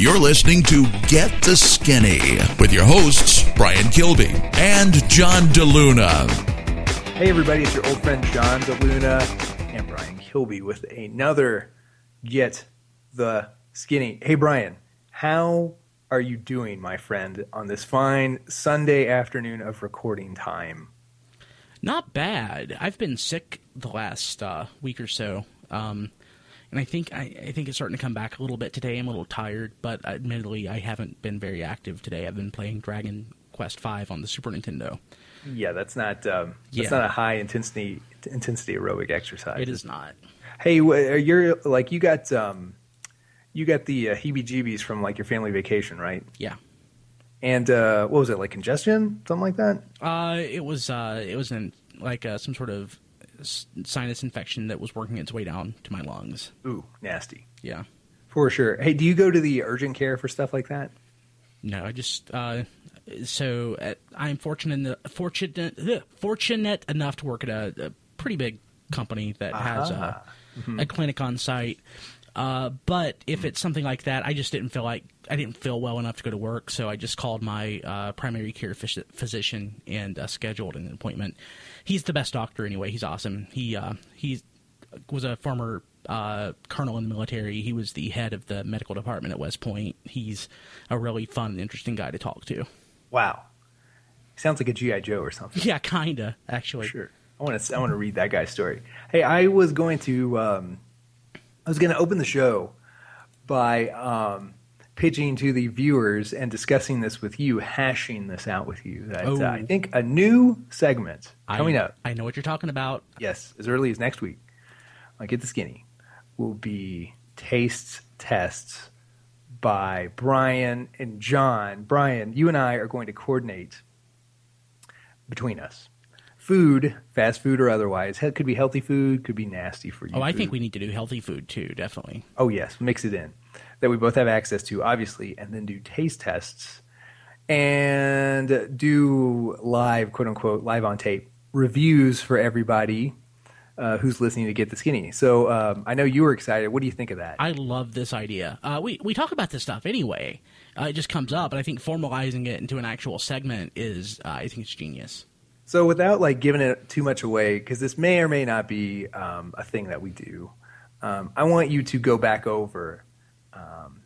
You're listening to Get the Skinny with your hosts, Brian Kilby and John DeLuna. Hey, everybody, it's your old friend John DeLuna and Brian Kilby with another Get the Skinny. Hey, Brian, how are you doing, my friend, on this fine Sunday afternoon of recording time? Not bad. I've been sick the last uh, week or so. Um, and I think I, I, think it's starting to come back a little bit today. I'm a little tired, but admittedly, I haven't been very active today. I've been playing Dragon Quest V on the Super Nintendo. Yeah, that's not um, that's yeah. not a high intensity intensity aerobic exercise. It is not. Hey, you're like you got um, you got the uh, heebie-jeebies from like your family vacation, right? Yeah. And uh, what was it like congestion, something like that? Uh, it was uh, it was in like uh, some sort of sinus infection that was working its way down to my lungs. Ooh, nasty. Yeah. For sure. Hey, do you go to the urgent care for stuff like that? No, I just uh, so uh, I'm fortunate fortunate ugh, fortunate enough to work at a, a pretty big company that uh-huh. has a, mm-hmm. a clinic on site. Uh, but if it's something like that, I just didn't feel like I didn't feel well enough to go to work, so I just called my uh, primary care phys- physician and uh, scheduled an appointment. He's the best doctor anyway. He's awesome. He uh, he was a former uh, colonel in the military. He was the head of the medical department at West Point. He's a really fun and interesting guy to talk to. Wow, sounds like a GI Joe or something. Yeah, kinda actually. Sure. I want to I want to read that guy's story. Hey, I was going to um, I was going to open the show by um, pitching to the viewers and discussing this with you, hashing this out with you. That oh. uh, I think a new segment coming I, up. I know what you're talking about. Yes, as early as next week. I get the skinny. Will be taste tests by Brian and John. Brian, you and I are going to coordinate between us. Food, fast food or otherwise, could be healthy food, could be nasty for you. Oh, I food. think we need to do healthy food too, definitely. Oh yes, mix it in that we both have access to, obviously, and then do taste tests and do live, quote unquote, live on tape reviews for everybody uh, who's listening to Get the Skinny. So um, I know you were excited. What do you think of that? I love this idea. Uh, we we talk about this stuff anyway. Uh, it just comes up, and I think formalizing it into an actual segment is, uh, I think, it's genius. So without like giving it too much away, because this may or may not be um, a thing that we do, um, I want you to go back over um,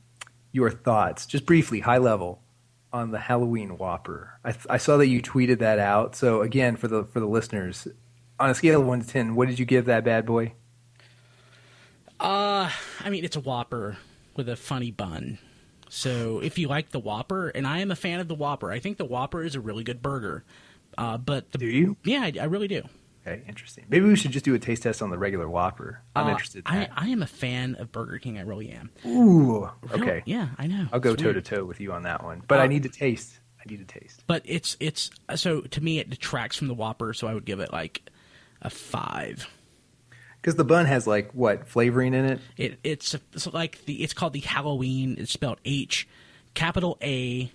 your thoughts, just briefly, high level, on the Halloween Whopper. I, th- I, saw that you tweeted that out. So again, for the for the listeners, on a scale of one to ten, what did you give that bad boy? Uh, I mean, it's a Whopper with a funny bun. So if you like the Whopper, and I am a fan of the Whopper, I think the Whopper is a really good burger. Uh, but the, do you? Yeah, I, I really do. Okay, interesting. Maybe we should just do a taste test on the regular Whopper. I'm uh, interested. In I, I, am a fan of Burger King. I really am. Ooh, okay. yeah, I know. I'll go toe to toe with you on that one, but uh, I need to taste. I need to taste. But it's it's so to me it detracts from the Whopper, so I would give it like a five. Because the bun has like what flavoring in it? It it's, it's like the it's called the Halloween. It's spelled H, capital A,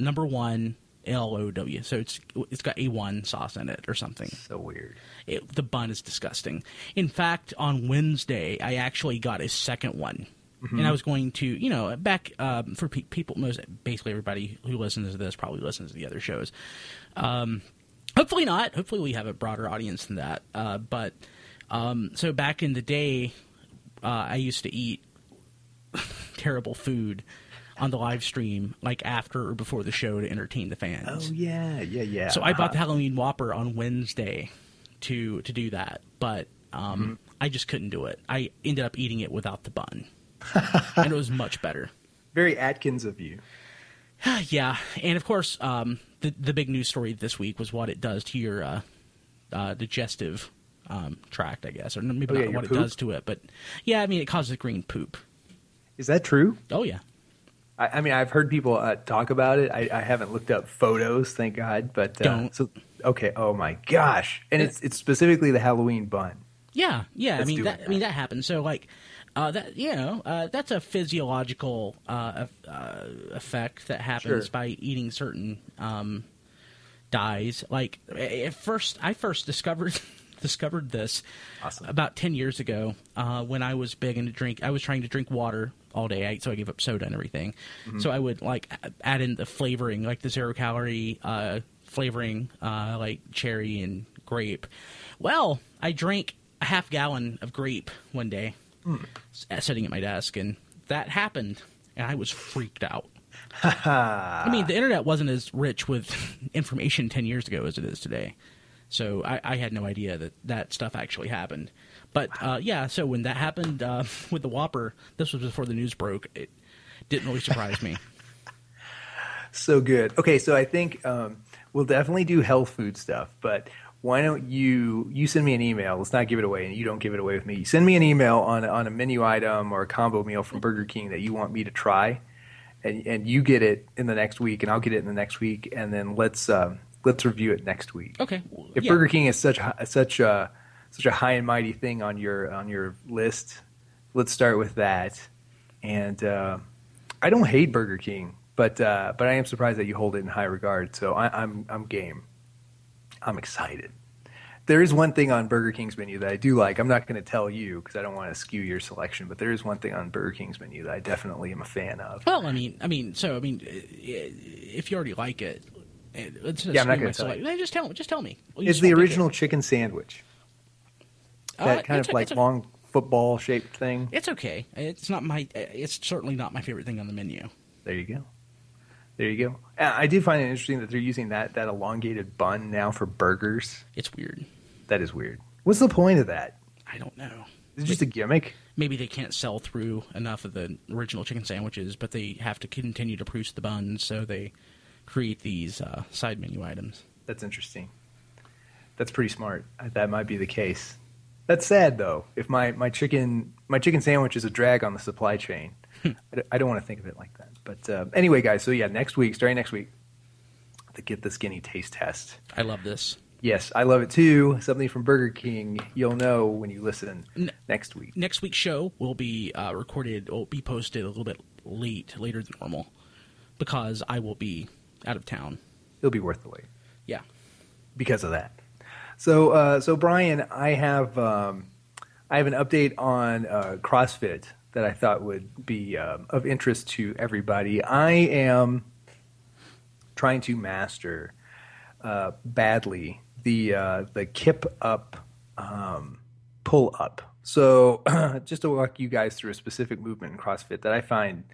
number one, L O W. So it's it's got A one sauce in it or something. So weird. It, the bun is disgusting. In fact, on Wednesday, I actually got a second one. Mm-hmm. And I was going to, you know, back um, for pe- people, most basically everybody who listens to this probably listens to the other shows. Um, hopefully not. Hopefully we have a broader audience than that. Uh, but um, so back in the day, uh, I used to eat terrible food on the live stream, like after or before the show to entertain the fans. Oh yeah, yeah, yeah. So uh-huh. I bought the uh-huh. Halloween Whopper on Wednesday to to do that, but um, mm-hmm. I just couldn't do it. I ended up eating it without the bun, and it was much better. Very Atkins of you. yeah, and of course, um, the the big news story this week was what it does to your uh, uh, digestive um, tract, I guess, or maybe oh, yeah, not what poop? it does to it, but yeah, I mean, it causes green poop. Is that true? Oh yeah. I, I mean, I've heard people uh, talk about it. I, I, haven't looked up photos, thank God. But uh, don't. So okay. Oh my gosh! And it's it's specifically the Halloween bun. Yeah, yeah. Let's I mean that, that, I mean that happens. So like. Uh, that you know, uh, that's a physiological uh, uh effect that happens sure. by eating certain um, dyes. Like at first, I first discovered discovered this Awesome. about ten years ago uh, when I was big into drink. I was trying to drink water all day, I, so I gave up soda and everything. So I would like add in the flavoring, like the zero calorie uh, flavoring, uh, like cherry and grape. Well, I drank a half gallon of grape one day, s- sitting at my desk, and that happened, and I was freaked out. I mean, the internet wasn't as rich with information 10 years ago as it is today. So I, I had no idea that that stuff actually happened. But uh, yeah, so when that happened uh, with the Whopper, this was before the news broke. It didn't really surprise me. So good. Okay, so I think um, we'll definitely do health food stuff, but why don't you you send me an email? Let's not give it away, and you don't give it away with me. Send me an email on on a menu item or a combo meal from Burger King that you want me to try, and and you get it in the next week, and I'll get it in the next week, and then let's um, let's review it next week. Okay. If yeah. Burger King is such such a such a high and mighty thing on your on your list, let's start with that. And uh, I don't hate Burger King, but uh, but I am surprised that you hold it in high regard. So I, I'm I'm game. I'm excited. There is one thing on Burger King's menu that I do like. I'm not going to tell you because I don't want to skew your selection, but there is one thing on Burger King's menu that I definitely am a fan of. Well, I mean, I mean, so I mean, if you already like it- it's Yeah, I'm not gonna tell you. Hey, Just tell me. Just tell me. Well, It's the original chicken sandwich. Uh, That kind of o- like it's o- long football shaped thing. It's okay. It's not my. It's certainly not my favorite thing on the menu. There you go. There you go. Uh, I did find it interesting that they're using that that elongated bun now for burgers. It's weird. That is weird. What's the point of that? I don't know. Is it just a gimmick? maybe they can't sell through enough of the original chicken sandwiches, but they have to continue to produce the buns, so they create these uh, side menu items. That's interesting. That's pretty smart. Uh, That might be the case. That's sad though. If my, my chicken my chicken sandwich is a drag on the supply chain, I, don't, don't want to think of it like that. But uh, anyway, guys. So yeah, next week, starting next week, the get the skinny taste test. I love this. Yes, I love it too. Something from Burger King. You'll know when you listen N- next week. Next week's show will be uh, recorded, will be posted a little bit late, later than normal, because I will be out of town. It'll be worth the wait. Yeah. because of that. So, uh, so Brian, I have um, I have an update on uh, CrossFit that I thought would be um, of interest to everybody. I am trying to master uh, badly the uh, the kip up um, pull up. So, just to walk you guys through a specific movement in CrossFit that I find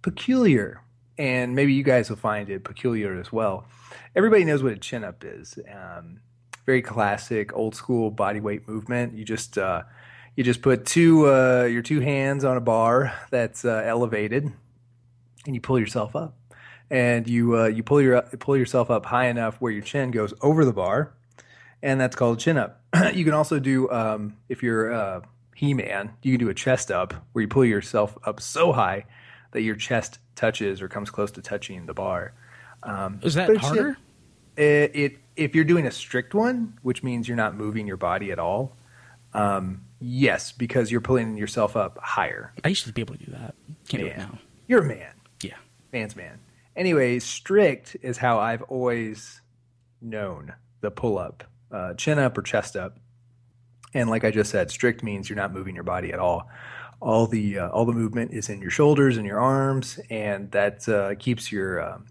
peculiar, and maybe you guys will find it peculiar as well. Everybody knows what a chin up is. Um, very classic, old school body weight movement. You just uh, you just put two uh, your two hands on a bar that's uh, elevated, and you pull yourself up, and you uh, you pull your pull yourself up high enough where your chin goes over the bar, and that's called chin up. you can also do um, if you're uh, He Man, you can do a chest up where you pull yourself up so high that your chest touches or comes close to touching the bar. Um, Is that harder? It, it if you're doing a strict one, which means you're not moving your body at all. Um, yes, because you're pulling yourself up higher. I used to be able to do that. Can't do it now. You're a man. Yeah. man's man. Anyway, strict is how I've always known the pull up, uh, chin up or chest up. And like I just said, strict means you're not moving your body at all. All the uh, all the movement is in your shoulders and your arms, and that uh, keeps your um,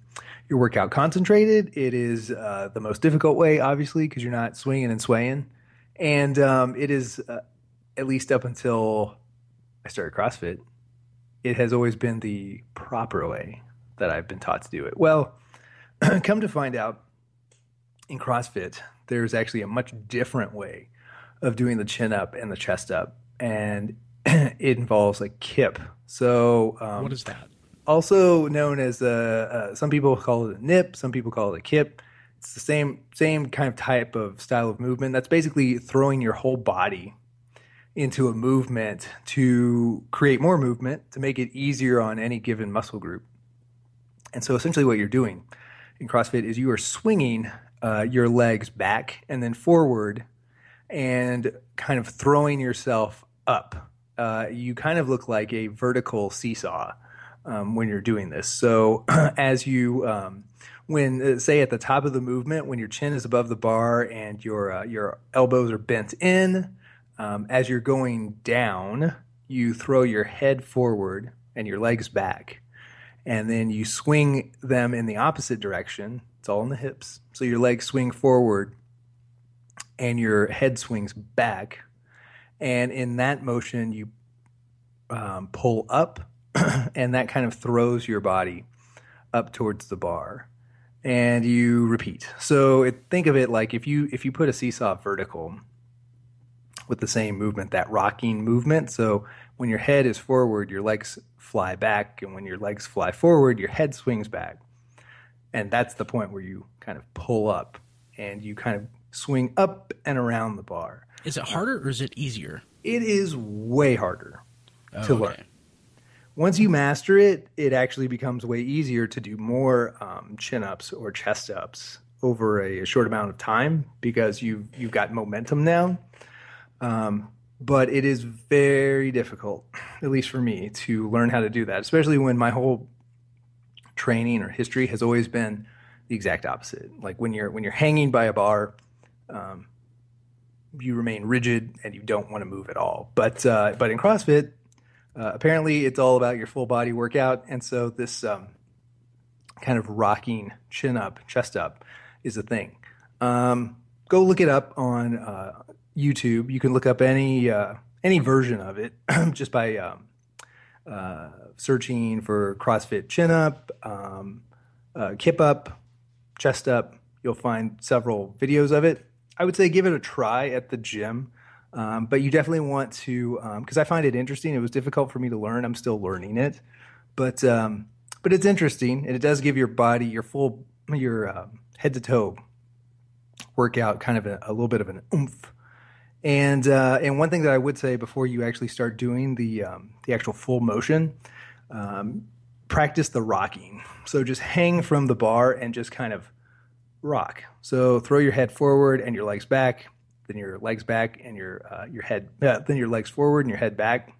your workout concentrated. It is uh, the most difficult way, obviously, because you're not swinging and swaying, and um, it is uh, at least up until I started CrossFit it has always been the proper way that I've been taught to do it. Well, come to find out, in CrossFit, there's actually a much different way of doing the chin up and the chest up, and it involves a kip. So, um, what is that? also known as a, uh, some people call it a nip, some people call it a kip. It's the same same kind of type of style of movement. That's basically throwing your whole body into a movement to create more movement to make it easier on any given muscle group. And so essentially what you're doing in CrossFit is you are swinging uh, your legs back and then forward and kind of throwing yourself up. Uh, you kind of look like a vertical seesaw um, when you're doing this. So as you um, when uh, say at the top of the movement, when your chin is above the bar and your uh, your elbows are bent in, um, as you're going down, you throw your head forward and your legs back, and then you swing them in the opposite direction. It's all in the hips, so your legs swing forward, and your head swings back, and in that motion you um, pull up, and that kind of throws your body up towards the bar and you repeat. So it, think of it like if you if you put a seesaw vertical with the same movement, that rocking movement. So when your head is forward, your legs fly back, and when your legs fly forward, your head swings back. And that's the point where you kind of pull up and you kind of swing up and around the bar. Is it harder or is it easier? It is way harder Oh, to okay. learn. Once you master it, it actually becomes way easier to do more um, chin ups or chest ups over a, a short amount of time because you've you've got momentum now. Um, but it is very difficult, at least for me, to learn how to do that, especially when my whole training or history has always been the exact opposite. Like when you're when you're hanging by a bar, um, you remain rigid and you don't want to move at all. But uh, but in CrossFit, uh, apparently it's all about your full body workout, and so this um, kind of rocking chin up, chest up is a thing. Um, go look it up on uh, YouTube. You can look up any uh, any version of it just by um, uh, searching for CrossFit chin up, um, uh, kip up, chest up. You'll find several videos of it. I would say give it a try at the gym. Um, but you definitely want to, because I find it interesting. It was difficult for me to learn. I'm still learning it, but um, but it's interesting, and it does give your body your full your uh, head to toe workout kind of a, a little bit of an oomph. And uh, and one thing that I would say before you actually start doing the um, the actual full motion, um, practice the rocking. So just hang from the bar and just kind of rock. So throw your head forward and your legs back, then your legs back and your uh, your head, uh, then your legs forward and your head back.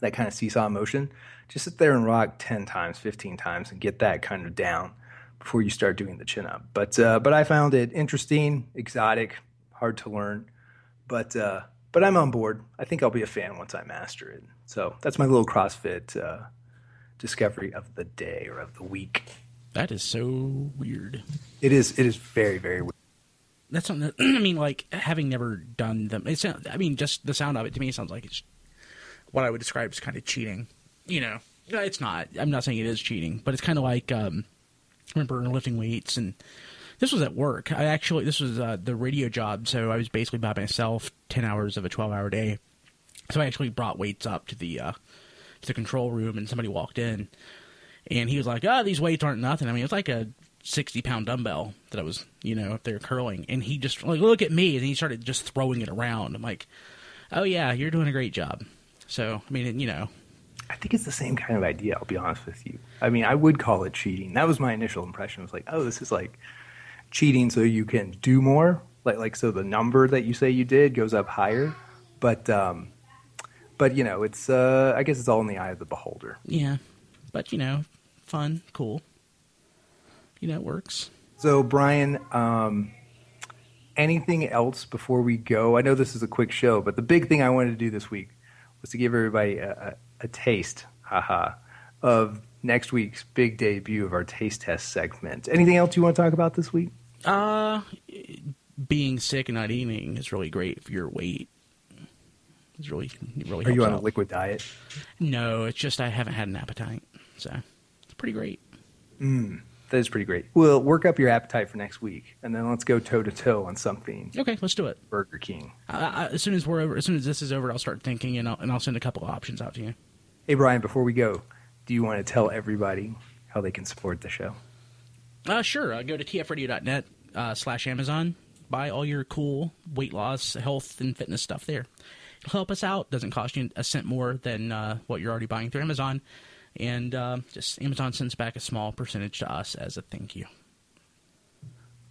That kind of seesaw motion. Just sit there and rock ten times, fifteen times, and get that kind of down before you start doing the chin up. But uh, but I found it interesting, exotic, hard to learn. But uh, but I'm on board. I think I'll be a fan once I master it. So that's my little CrossFit uh, discovery of the day or of the week. That is so weird. It is it is very very weird. That's something that, I mean, like having never done them. It sounds. I mean, just the sound of it to me sounds like it's what I would describe as kind of cheating. You know, it's not. I'm not saying it is cheating, but it's kind of like um, remember lifting weights and this was at work. I actually this was uh, the radio job, so I was basically by myself, ten hours of a twelve hour day. So I actually brought weights up to the uh, to the control room, and somebody walked in, and he was like, "Oh, these weights aren't nothing." I mean, it's like a sixty pound dumbbell that I was, you know, up there curling, and he just like, "Look at me," and he started just throwing it around. I'm like, "Oh yeah, you're doing a great job." So I mean, you know, I think it's the same kind of idea. I'll be honest with you. I mean, I would call it cheating. That was my initial impression. It was like, oh, this is like cheating, so you can do more. Like, like so the number that you say you did goes up higher. But, um, but you know, it's. Uh, I guess it's all in the eye of the beholder. yeah, but you know, fun, cool. You know, it works. So, Brian, um, anything else before we go? I know this is a quick show, but the big thing I wanted to do this week was to give everybody a, a, a taste, haha, of next week's big debut of our taste test segment. Anything else you want to talk about this week? Uh, being sick and not eating is really great for your weight. It's really, it really. Are you on a liquid diet? No, it's just I haven't had an appetite, so pretty great. That is pretty great. Well, work up your appetite for next week, and then let's go toe to toe on something. Okay, let's do it. Burger King. I, I, as soon as we're over, as soon as this is over, I'll start thinking, and I'll, and I'll send a couple of options out to you. Hey, Brian, before we go, do you want to tell everybody how they can support the show? Uh, sure. Uh, go to tfradio.net uh, slash Amazon. Buy all your cool weight loss, health, and fitness stuff there. It'll help us out. Doesn't cost you a cent more than uh, what you're already buying through Amazon. And uh, just Amazon sends back a small percentage to us as a thank you.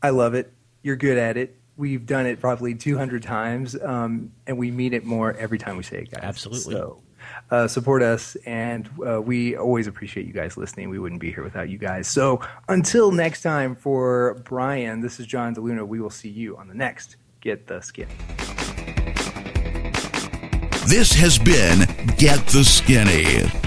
I love it. You're good at it. We've done it probably 200 times, um, and we mean it more every time we say it, guys. Absolutely. So, uh, support us, and uh, we always appreciate you guys listening. We wouldn't be here without you guys. So until next time, for Brian, this is John DeLuna. We will see you on the next Get the Skinny. This has been Get the Skinny.